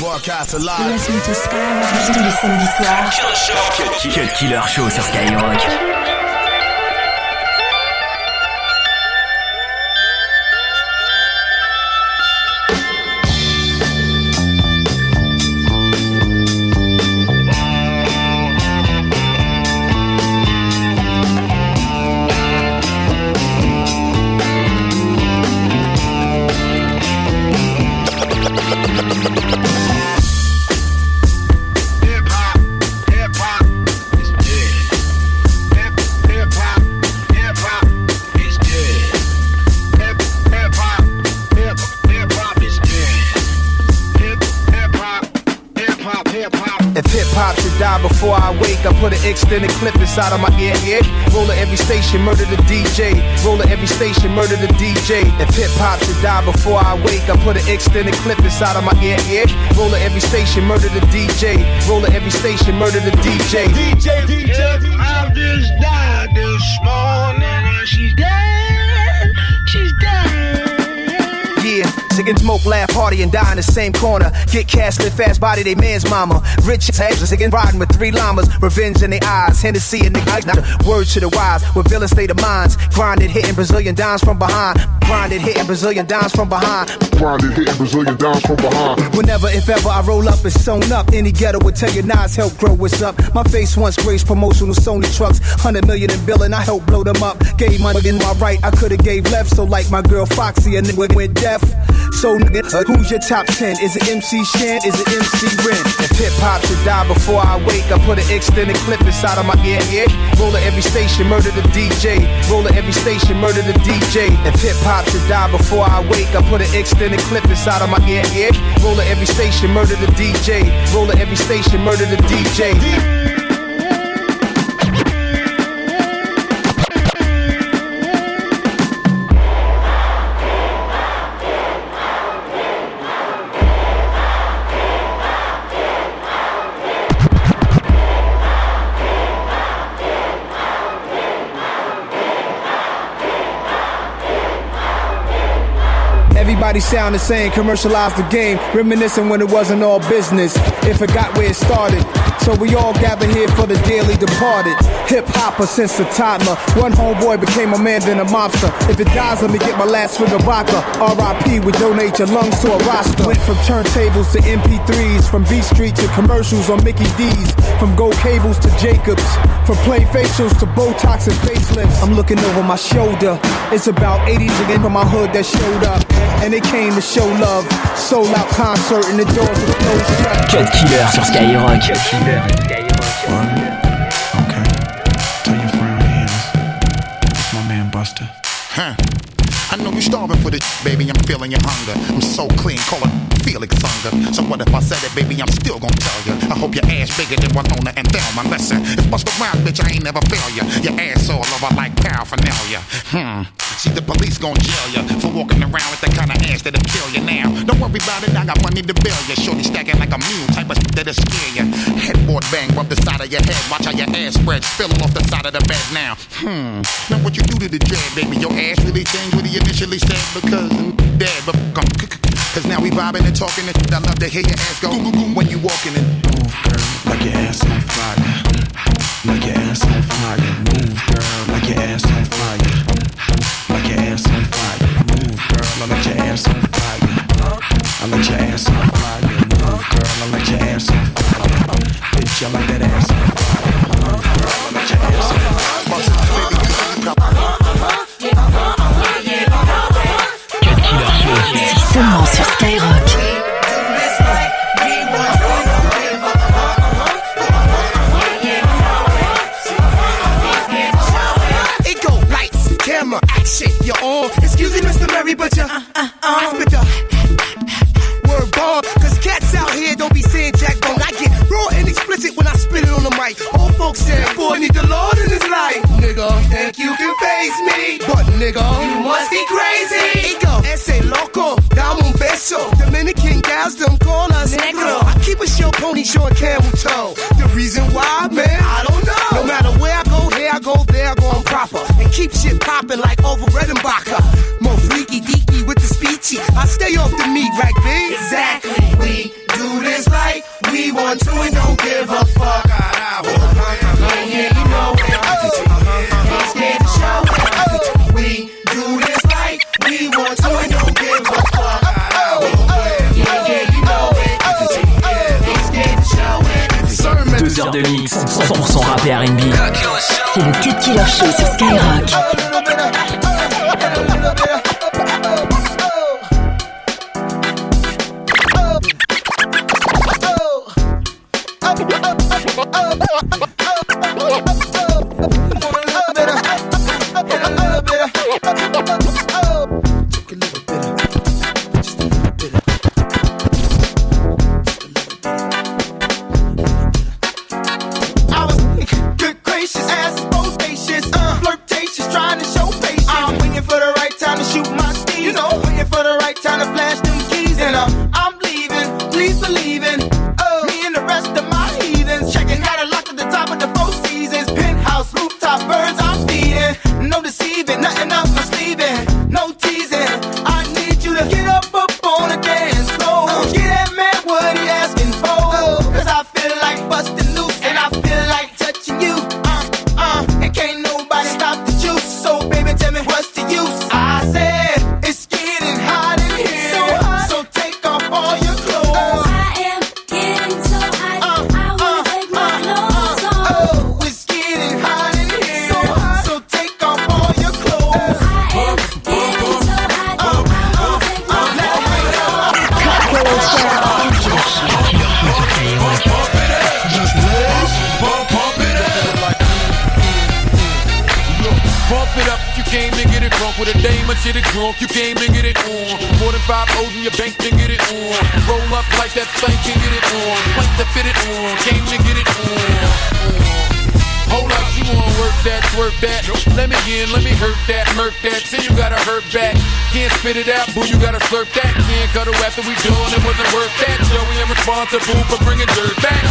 Broadcast alive. Tous les samedis soirs. Cut Killer Show sur Skyrock. Extended clip inside of my ear, ear. Roll every station, murder the DJ. Roll every station, murder the DJ. If hip hop should die before I wake, I put an extended clip inside of my ear, ear. Roll every station, murder the DJ. Roll every station, murder the DJ. DJ, DJ, I just died this morning and she's dead. Smoke, laugh, party, and die in the same corner. Get cash, live fast, body, they man's mama. Rich sick and riding with three llamas. Revenge in their eyes, Hennessy and niggas. Words to the wise, with villain state of minds. Grinded, hitting Brazilian dimes from behind. Grinded, hitting Brazilian dimes from behind. Grinded, hitting Brazilian dimes from behind. Whenever, if ever, I roll up it's sewn up. Any ghetto would tell you Nas help grow what's up. My face once graced promotional Sony trucks. Hundred million in billing, I helped blow them up. Gave money in my right, I could've gave left. So like my girl Foxy, a nigga went deaf. So nigga, uh, who's your top 10? Is it MC Shan? Is it MC Ren? If hip hop should die before I wake, I put an extended clip inside of my ear, ear. Roll every station, murder the DJ. Roll every station, murder the DJ. If hip hop should die before I wake, I put an extended clip inside of my ear, ear. Roll every station, murder the DJ. Roll every station, murder the DJ. Sound the same, commercialize the game, reminiscing when it wasn't all business. If it got where it started. So we all gather here for the dearly departed. Hip hopper since a toddler. One homeboy became a man, then a mobster. If it dies, let me get my last swig of vodka. RIP, we donate your lungs to a roster. Went from turntables to MP3s, from B Street to commercials on Mickey D's, from gold cables to Jacobs, from plain facials to Botox and facelifts. I'm looking over my shoulder. It's about 80s again from my hood that showed up. And they came to show love. Sold out concert and the doors were closed shut. Cut Killer sur Skyrock. Cut Killer. Huh. Know you're starving for this, baby. I'm feeling your hunger. I'm so clean, call it Felix Unger. So what if I said it, baby? I'm still gonna tell you. I hope your ass bigger than Winona and Thelma. Listen, it's bust around, bitch. I ain't never fail you. Your ass all over like paraphernalia. Hmm. See, the police gon' jail you for walking around with that kind of ass that'll kill you now. Don't worry about it, I got money to bill you. Shorty stacking like a mule, type of that'll scare you. Headboard bang, rub the side of your head. Watch how your ass spread, spill off the side of the bed now. Hmm. Now what you do to the dread, baby? Your ass really changed what he initially said because dead, but come. Cause now we vibing and talking and I love to hear your ass go when you walking and girl, like your ass on fire. toe. The reason why, man, I don't know. No matter where I go, here I go, there I go, I'm proper. And keep shit popping like Orville Redenbacher. More freaky deaky with the speechy. I stay off the meat, right, B? Exactly. We do this like we want to and don't 100% rap et R&B. C'est le Cut Killer Show sur Skyrock. Drunk, you and get it on. More than five O's in your bank and get it on. Roll up like that thing can get it on. Plank to fit it on, came to get it on. Hold up, you wanna work that, twerk that. Let me in, let me hurt that, murk that. Till you gotta hurt back. Can't spit it out, boo, you gotta slurp that. Can't cuddle after we done, it wasn't worth that. Joey, I'm responsible for bringing dirt back.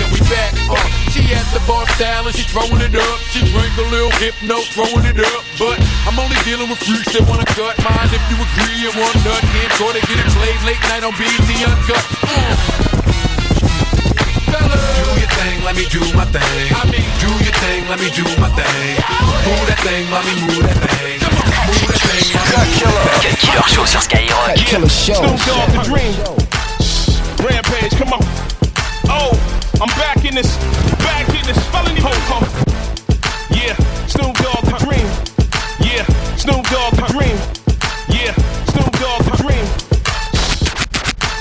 Then we back, uh, she at the bar style and she throwing it up. She drink a little hypno, throwing it up. But I'm only dealing with freaks that wanna cut mine. If you agree and one nut, can't try to get it played late night on BET Uncut. Uh. Do your thing, let me do my thing. I mean, Do your thing, let me do my thing. Move that thing, let me move that thing. Move that thing, let me move that thing. Killer Show sur Skyrock. Snoop Dogg the Dream. Rampage, come on. I'm back in this, back in this felony ho. Yeah, Snoop Dogg the Dream. Yeah, Snoop Dogg the Dream. Yeah, Snoop Dogg the Dream.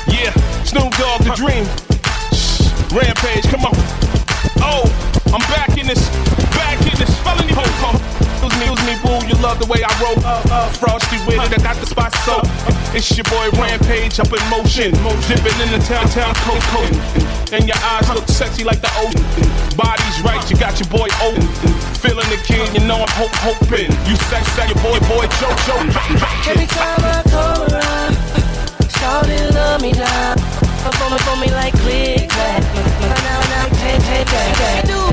Yeah, Snoop Dogg the Dream. Rampage, come on. Oh, I'm back in this, back in this felony ho love the way I roll. Uh, uh, frosty with it, I got the spot so. It's your boy Rampage up in motion. Dipping in the town, town, coat, coat. And your eyes look sexy like the ocean. Body's right, you got your boy open. Feeling the king, you know I'm hope, hoping. You sex, sex, your boy, boy, Joe. Every time I come around, shawty love me down. For me, for me like click clack. Now, now, take, take that.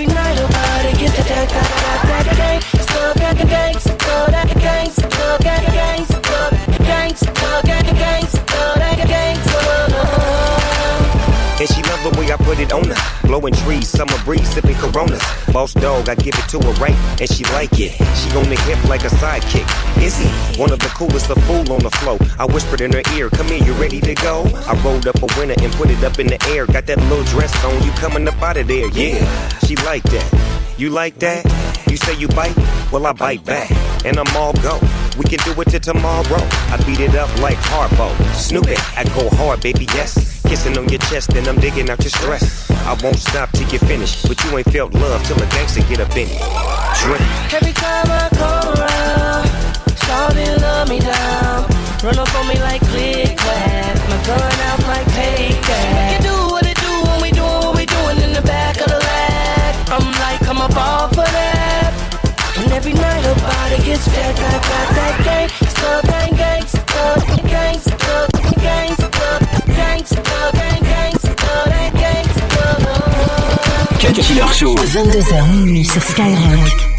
Every night her body gets that, that, that, that, that. Still gang, gang, still that the way I put it on her. Blowing trees, summer breeze, sipping coronas. Boss dog, I give it to her right, and she like it. She on the hip like a sidekick. Is he? One of the coolest, a fool on the flow. I whispered in her ear, come here, you ready to go? I rolled up a winner and put it up in the air. Got that little dress on, you coming up out of there, yeah. She like that. You like that? You say you bite? Well, I bite back. And I'm all go. We can do it till tomorrow. I beat it up like Harpo. Snoop it, I go hard, baby, yes. Kissing on your chest, and I'm digging out your stress. I won't stop till you finish. But you ain't felt love till a gangster get up in it. Every time I come around, shawty love me down. Run up on me like click clack. Body gets fat, fat, fat, that gang. Still gang, gang, still gang, still gang, still gang, still gang, gang, still that gang, still. Cut Killer Show. 22h minuit sur Skyrock.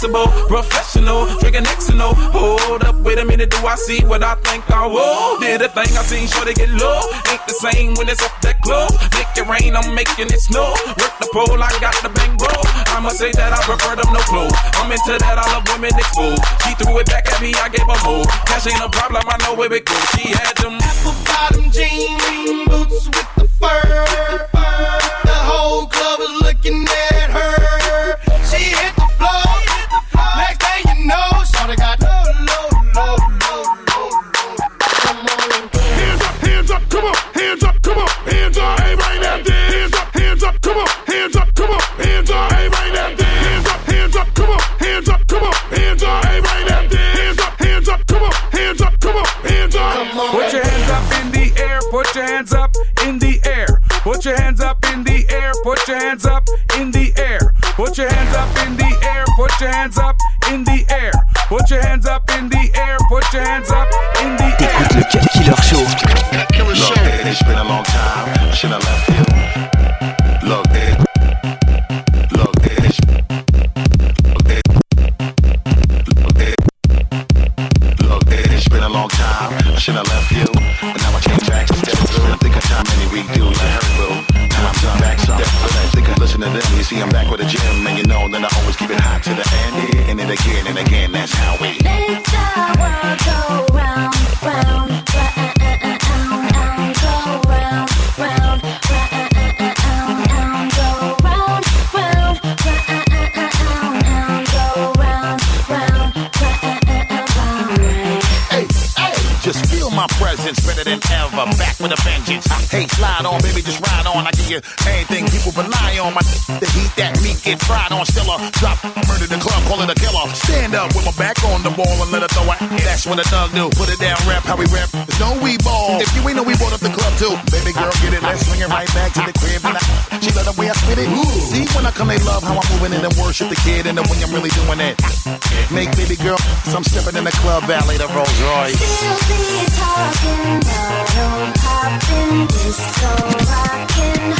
Flexible, professional, drinking Xano. Hold up, wait a minute, do I see what I think I will? Did a thing I seen, sure they get low. Ain't the same when it's up that close. Make it rain, I'm making it snow. Work the pole, I got the bang bro. I'ma say that I prefer them no clothes. I'm into that, I love women exposed. She threw it back at me, I gave her more. Cash ain't a problem, I know where it goes. She had them apple bottom jean boots with the fur. The whole club was looking at hands up, hey, right now. Hands up, hands up, come on, hands up, come on, hands up, hey, right now. Hands up, hands up, come on, hands up, come on, hands up, hey, right now, dance. Hands up, hands up, come on, hands up, come on, hands up. Put your hands up in the air, put your hands up in the air. Put your hands up in the air, put your hands up in the air. Put your hands up in the air, put your hands up in the air. Put your hands up in the air, put your hands up in the air. T'écoutes le Cut Killer Show. Look, it, it's been a long time. I should have left you. Look, it, look, at it look at it it's been a long time. I should left you. And now I came back to step through. I think I time many redo like her boo. Now I'm done back step through. I think I listen to them. You see, I'm back with a gym. And you know that I always keep it hot to the end. Again and again, that's how we. Make the world go round, round, round, my presence better than ever. Back with a vengeance. Hey, slide on, baby, just ride on. I give you anything people rely on. My the heat that meat get fried on. Still drop, murder the club, call it a killer. Stand up with my back on the ball and let her throw it. That's what a thug do. Put it down, rap how we rap. There's no we ball. If you ain't know, we bought up the club too. Baby girl, get it, let's swing it right back to the crib. And I, she love the way I spit it. See, when I come, they love how I'm moving it and worship the kid. And then when I'm really doing it, make baby girl, so I'm stepping in the club, valet the Rolls Royce. Still be talking, bottle popping, disco rocking, hardcore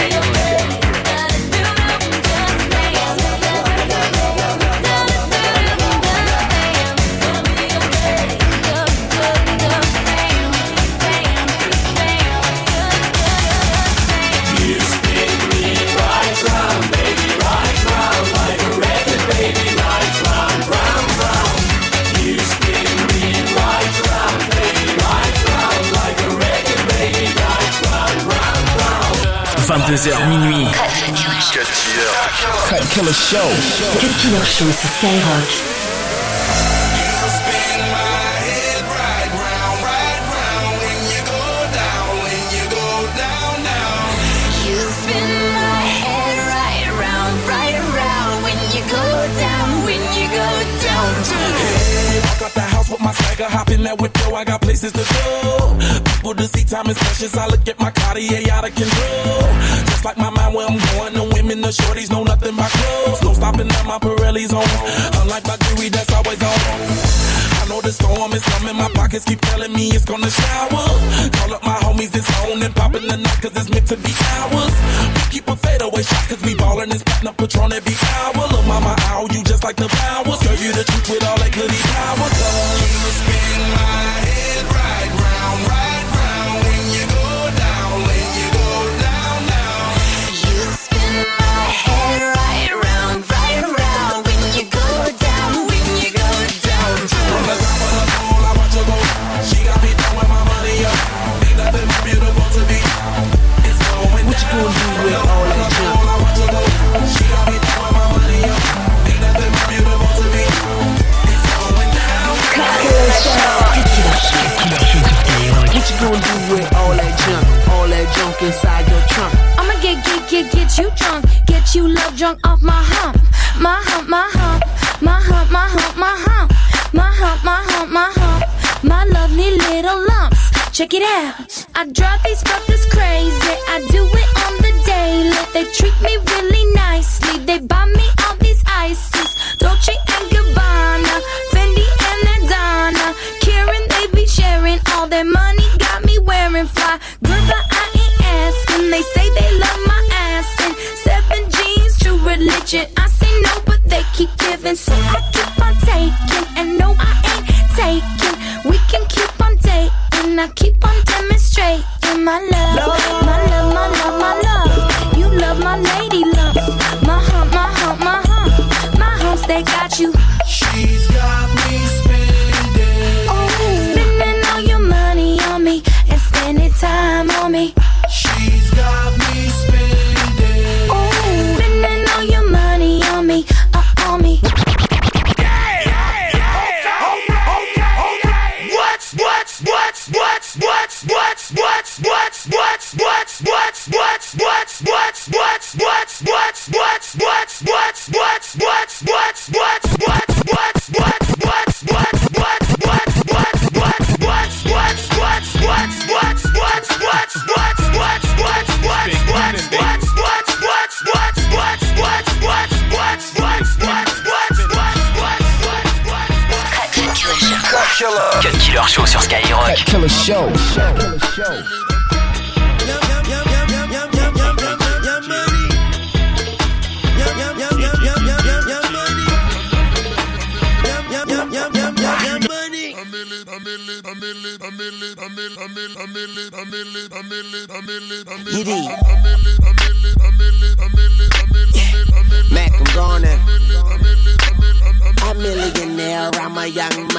22h minuit. Cut Killer. Cut Killer Show. Cut Killer Show sur Skyrock. House with my swagger, hop in that whip, yo, I got places to go. People to see, time is precious. I look at my Cartier out of control. Just like my mind where I'm going, the women, the shorties know nothing but clothes. No stopping at my Pirelli's on. Unlike my jewelry, that's always on. I know the storm is coming, my pockets keep telling me it's gonna shower. Call up my homies, it's on and popping the night, cause it's meant to be ours. We keep a fadeaway shot, cause we ballin' this platinum up Patron every hour. Look, mama, ow, you just like the flowers. Serve you the truth with all that goody power. Cause drunk off my hump, my hump, my hump, my hump, my hump, my hump, my hump, my hump, my hump, my lovely little lumps. Check it out. I drive these fuckers crazy. I do it on the daily. They treat me really nicely. They buy me all these ices. Dolce and Gabbana, religion. I say no, but they keep giving, so I keep on taking. And no, I ain't taking. We can keep on dating. I keep on demonstrating my love, Skyrock. Cut Killer Show. Mac, I'm gone A millionaire, I'm a young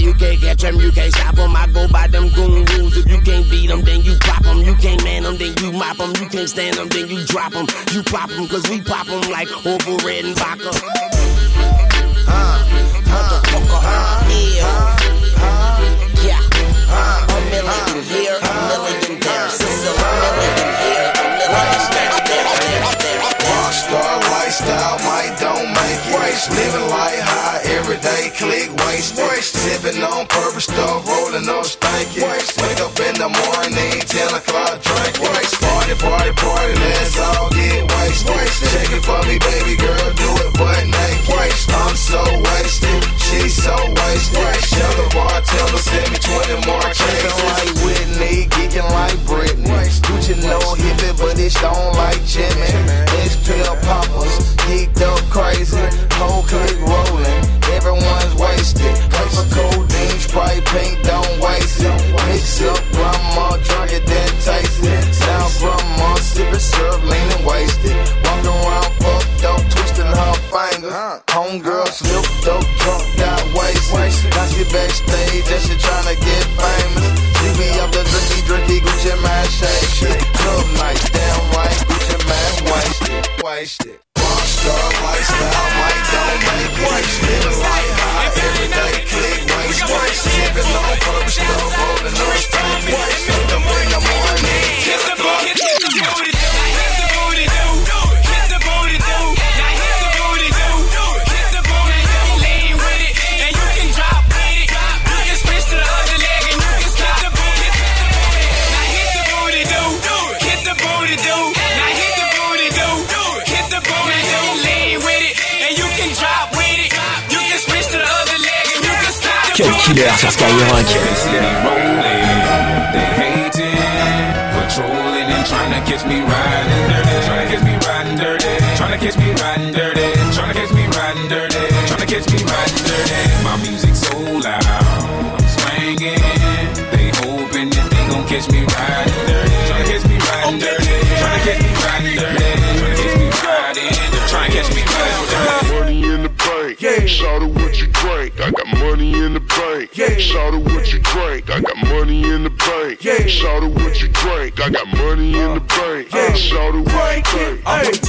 You can't catch them, you can't stop them. I go by them goon rules. If you can't beat them, then you pop them. You can't man them, then you mop them. You can't stand them, then you drop them. You pop them, cause we pop them like over red and vodka. Uh, motherfucker, yeah. Yeah. A million here, a million there. Sister, a million here, a million there, there, there, there, there. Rockstar lifestyle, might don't make it. Living life Superstar rolling on stanky. Wasted. Wasted. Rockstar lifestyle, might don't make waste. Killer sur Skyrock. Trying to trying to catch me riding dirty, trying to catch me riding dirty, trying to catch me riding dirty, trying to catch me riding dirty. They they catch me riding dirty, Yeah. Shout out what you drink, I got money in the bank. Yeah. Shout out what you drink. I'ma get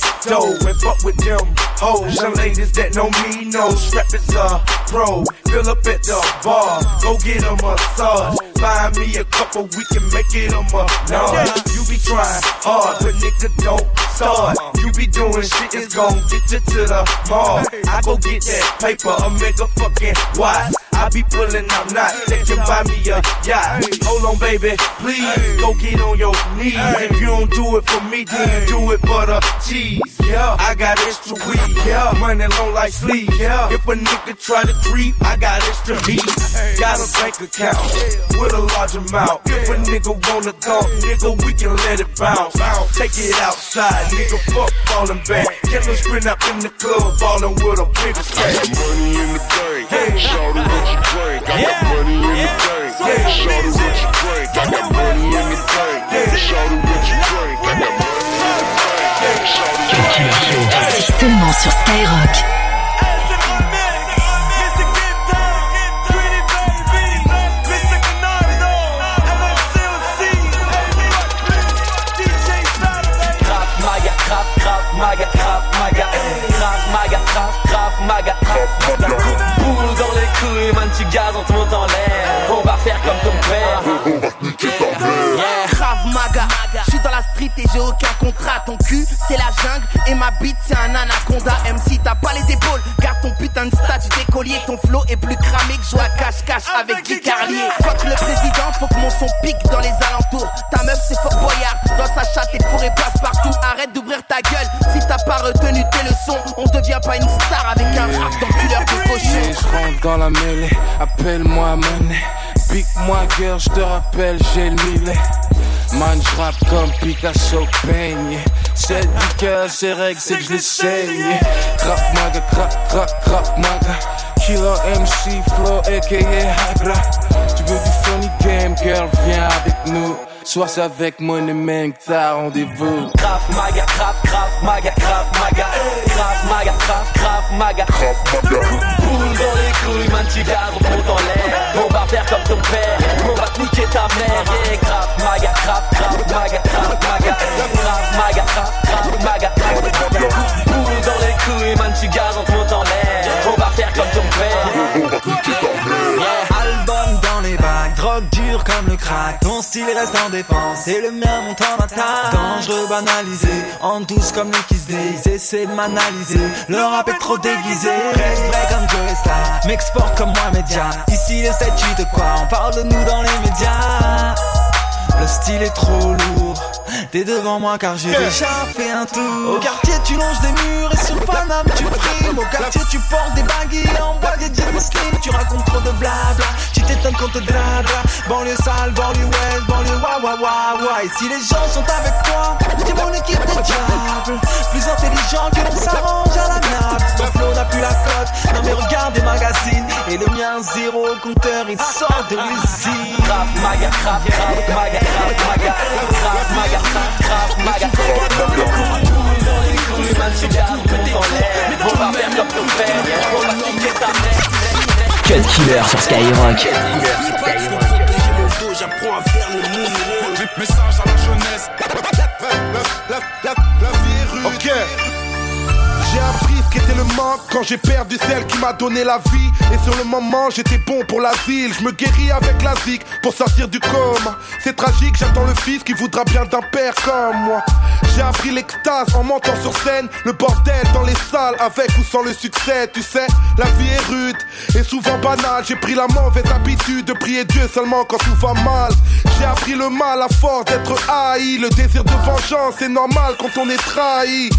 that dough and fuck with them hoes. Young ladies that know me know strap is a pro. Fill up at the bar, go get a massage. Find me a couple, we can make it a menage. You be trying hard, but nigga don't start. You be doing shit, it's gon' get you to the mall. I go get that paper, a mega fucking watch. I be pulling out knots, they can buy me a yacht. Hold on, baby, please go get on your knees. If you don't do it for me, then you do it for the cheese. Yeah, I got extra weed. Yeah, money long like sleep. Yeah, if a nigga try to creep, I got extra heat. Got a bank account with a large amount. If a nigga wanna talk, nigga, we can let it bounce. Take it outside, nigga, fuck falling back. Killers sprint up in the club, ballin' with a bigger stack. Money in the bank. Shout out what you drink, I got money in the bank. Shout out what you drink, I got money in the bank. Shout out what you drink, I got C'est seulement sur Skyrock. Maga, Krav Maga, Krav Maga, Krav Maga, Krav, Krav Maga, Boule dans les couilles, man, tu gazes, on te monte en l'air. On va faire comme ton père. Yeah. Maga, je suis dans la street et j'ai aucun contrat. Ton cul, c'est la jungle et ma bite, c'est un anaconda. MC, t'as pas les épaules, garde ton putain de statut d'écolier. Ton flow est plus cramé que joue à cache-cache avec Guy Carlier. Fuck le président, faut que mon son pique dans les alentours. Ta meuf, c'est Fort Boyard, dans sa chatte et fourré place partout. Arrête d'ouvrir ta gueule, si t'as pas retenu tes leçons, on devient pas une star avec un rap d'enculeur de cochon. Je rentre dans la mêlée, appelle-moi monnaie. Pique-moi girl, je te rappelle, j'ai le millet. Man, je rappe comme Picasso peigne. Celle du cœur, c'est règle, c'est que je l'essaye. Crap maga, crap, crap, crap maga. Killer MC, flow, aka Hagra. Du funny game, girl, viens avec nous. Sois avec Money Man, que t'as rendez-vous. Krav Maga, Krav, Krav Maga, Krav Maga, Krav Maga, Krav, Krav Maga, Boule dans les couilles, man, tu monte en l'air. On va faire comme ton père, on va te niquer ta mère. Yeah, Krav Maga, Krav, Krav Maga, Krav Maga, Krav Maga, Krav, Krav Maga, Boule dans les couilles, man, tu gazes, on te monte en l'air. On va faire comme ton père. Dure comme le crack. Ton style reste en défense et le mien monte en attaque. Dangereux banalisé, en douce comme les Kiss. Ils essaient de m'analyser, le rap est trop déguisé. Reste vrai comme Joe Star, m'exporte comme moi média. Ici le 7-8 de quoi? On parle de nous dans les médias. Le style est trop lourd. T'es devant moi car j'ai déjà fait un tour. Au quartier, tu longes des murs et sur Paname, tu frimes. Au quartier, tu portes des baguilles en bois des jeans slim. Tu racontes trop de blabla. Tu t'étonnes qu'on te drabla. Banlieue sale, banlieue ouest, banlieue wa wa wa wa. Et si les gens sont avec toi, t'es mon équipe de diable. Plus intelligent que l'on s'arrange à la nappe la. Non mais regarde les magazines et le mien zéro compteur, il sort de l'usine. Grave maga, grave grave maga, grave maga, maga, grave maga. Cut killer sur Skyrock. J'apprends à faire le Message à la jeunesse j'ai appris ce qu'était le manque quand j'ai perdu celle qui m'a donné la vie. Et sur le moment, j'étais bon pour l'asile. Je me guéris avec la zik pour sortir du coma. C'est tragique, j'attends le fils qui voudra bien d'un père comme moi. J'ai appris l'extase en montant sur scène. Le bordel dans les salles, avec ou sans le succès. Tu sais, la vie est rude et souvent banale. J'ai pris la mauvaise habitude de prier Dieu seulement quand tout va mal. J'ai appris le mal à force d'être haï. Le désir de vengeance, c'est normal quand on est trahi.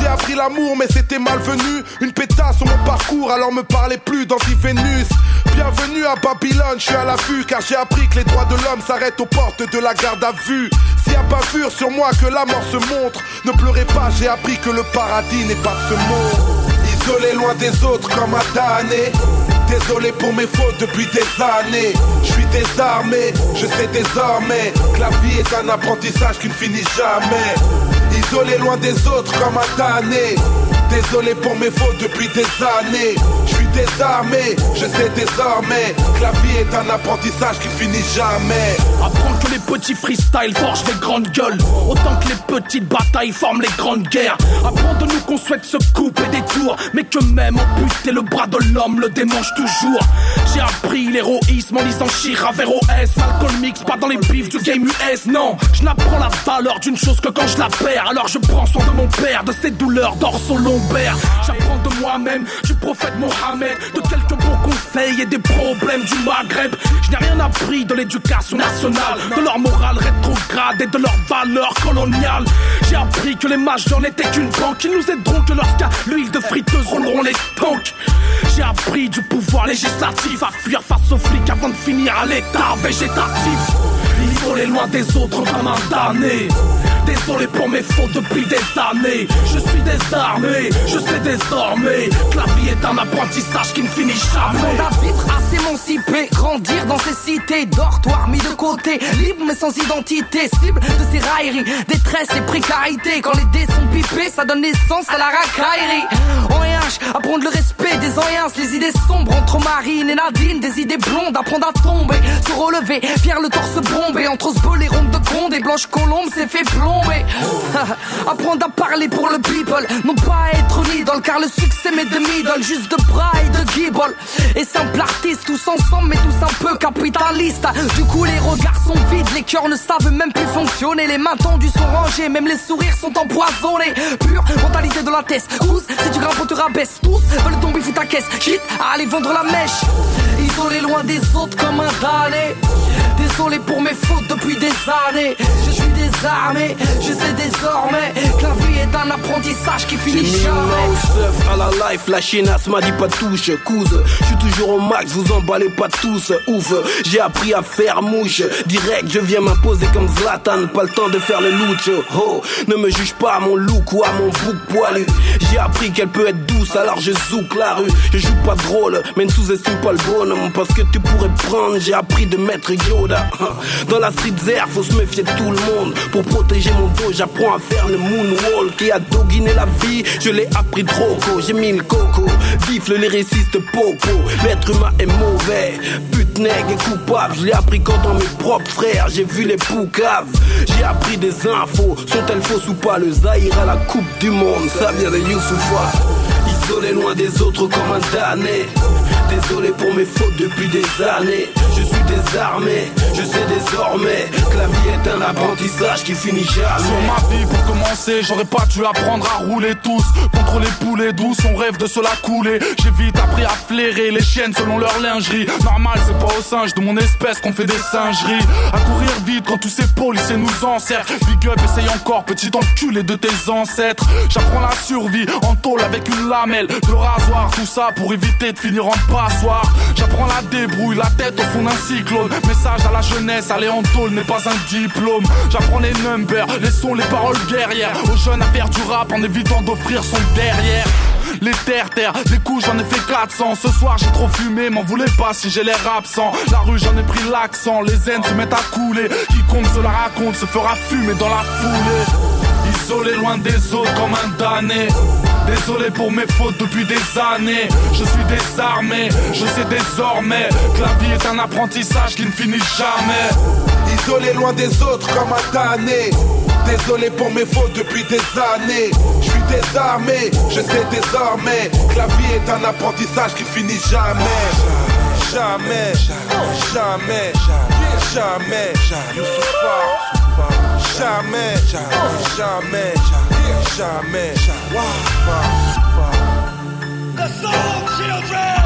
J'ai appris l'amour, mais c'était malvenu. Une pétasse sur mon parcours, alors me parlez plus d'anti-Vénus. Bienvenue à Babylone, je suis à la vue, car j'ai appris que les droits de l'homme s'arrêtent aux portes de la garde à vue. S'il y a bavure sur moi que la mort se montre, ne pleurez pas, j'ai appris que le paradis n'est pas ce monde. Isolé loin des autres comme un damné. Désolé pour mes fautes depuis des années. Je suis désarmé, je sais désormais que la vie est un apprentissage qui ne finit jamais. Isolé loin des autres comme un damné. Désolé pour mes fautes depuis des années. Je suis désarmé, je sais désormais que la vie est un apprentissage qui finit jamais. Apprendre que les petits freestyle forgent les grandes gueules, autant que les petites batailles forment les grandes guerres. Apprendre nous qu'on souhaite se couper des tours, mais que même et le bras de l'homme le démange toujours. J'ai appris l'héroïsme en lisant Shira vers OS, alcool mix, pas dans les bifs du game US, non. Je n'apprends la valeur d'une chose que quand je la perds, alors je prends soin de mon père, de ses douleurs J'apprends de moi-même, du prophète Mohammed, de quelques bons conseils et des problèmes du Maghreb. Je n'ai rien appris de l'éducation nationale, de leur morale rétrograde et de leurs valeurs coloniales. J'ai appris que les majors n'étaient qu'une banque, qu'ils nous aideront que lorsqu'à l'huile de friteuse rouleront les tanks. J'ai appris du pouvoir législatif à fuir face aux flics avant de finir à l'état végétatif. Isolé loin des autres comme un damné. Désolé pour mes fautes depuis des années. Je suis désarmé, je sais désormais que la vie est un apprentissage qui ne finit jamais. Apprendre à vivre, à s'émanciper, grandir dans ces cités, dortoirs mis de côté, libre mais sans identité, cible de ces railleries, détresse et précarité. Quand les dés sont pipés, ça donne naissance à la racaillerie. En RH, apprendre le respect des anciens, les idées sombres entre Marine et Nadine, des idées blondes, apprendre à tomber, se relever, fier le torse bombé, entre ce les rondes de conde et blanche colombe, c'est fait plomber. apprendre à parler pour le people, non pas être idole, car le succès m'est de middle, juste de bras et de gibble. Et simple artiste, tous ensemble, mais tous un peu capitalistes. Du coup, les regards sont vides, les cœurs ne savent même plus fonctionner, les mains tendues sont rangées, même les sourires sont empoisonnés. Pure mentalité de la tête, cous, si tu grimpes, on te rabaisse. Tous veulent tomber, fous ta caisse, quitte à aller vendre la mèche. Isolé loin des autres comme un damné. Désolé pour mes fautes depuis des années. Je suis désarmé, je sais désormais que la vie est un apprentissage qui finit jamais. à la life, la m'a dit pas touche, couse. Je suis toujours au max, vous emballez pas tous, ouf. J'ai appris à faire mouche, direct, je viens m'imposer comme Zlatan, pas le temps de faire le louche. Oh, ne me juge pas à mon look ou à mon bouc poilu. J'ai appris qu'elle peut être douce, alors je zouk la rue. Je joue pas drôle, mais ne sous-estime pas le bonhomme, parce que tu pourrais prendre. J'ai appris de mettre Yoda. Dans la street air, faut se méfier de tout le monde. Pour protéger mon dos, j'apprends à faire le moonwalk. Et à doguiner la vie, je l'ai appris trop tôt. J'ai mis le coco, vif le lyriciste popo. L'être humain est mauvais, pute nègre et coupable. Je l'ai appris quand dans mes propres frères, j'ai vu les poucaves. J'ai appris des infos, sont-elles fausses ou pas? Le Zahir à la Coupe du Monde, ça vient de Youssoufa. Isolé loin des autres comme un damné. Désolé pour mes fautes depuis des années. Je suis je sais désormais que la vie est un apprentissage qui finit jamais. Sur ma vie pour commencer, j'aurais pas dû apprendre à rouler tous. Contre les poulets douces, on rêve de se la couler. J'ai vite appris à flairer les chiennes selon leur lingerie. Normal, c'est pas aux singes de mon espèce qu'on fait des singeries. À courir vite quand tous ces policiers nous encerclent. Big up, essaye encore, petit enculé de tes ancêtres. J'apprends la survie en tôle avec une lamelle. De rasoir, tout ça pour éviter de finir en passoire. J'apprends la débrouille, la tête au fond d'un Message à la jeunesse, aller en tôle n'est pas un diplôme. J'apprends les numbers, les sons, les paroles guerrières. Aux jeunes à faire du rap en évitant d'offrir son derrière. Les terre-terre, les coups j'en ai fait 400 Ce soir j'ai trop fumé, m'en voulez pas si j'ai l'air absent. La rue j'en ai pris l'accent, les haines se mettent à couler. Quiconque se la raconte se fera fumer dans la foulée Isolé loin des autres comme un damné Désolé pour mes fautes depuis des années Je suis désarmé, je sais désormais Que la vie est un apprentissage qui ne finit jamais Isolé loin des autres comme un damné. Désolé pour mes fautes depuis des années. Je suis désarmé, je sais désormais que la vie est un apprentissage qui finit jamais. Jamais, jamais, jamais, Youssoufa. Jamais, Shy man, shy man, shy man, shy man, shy The soul, children!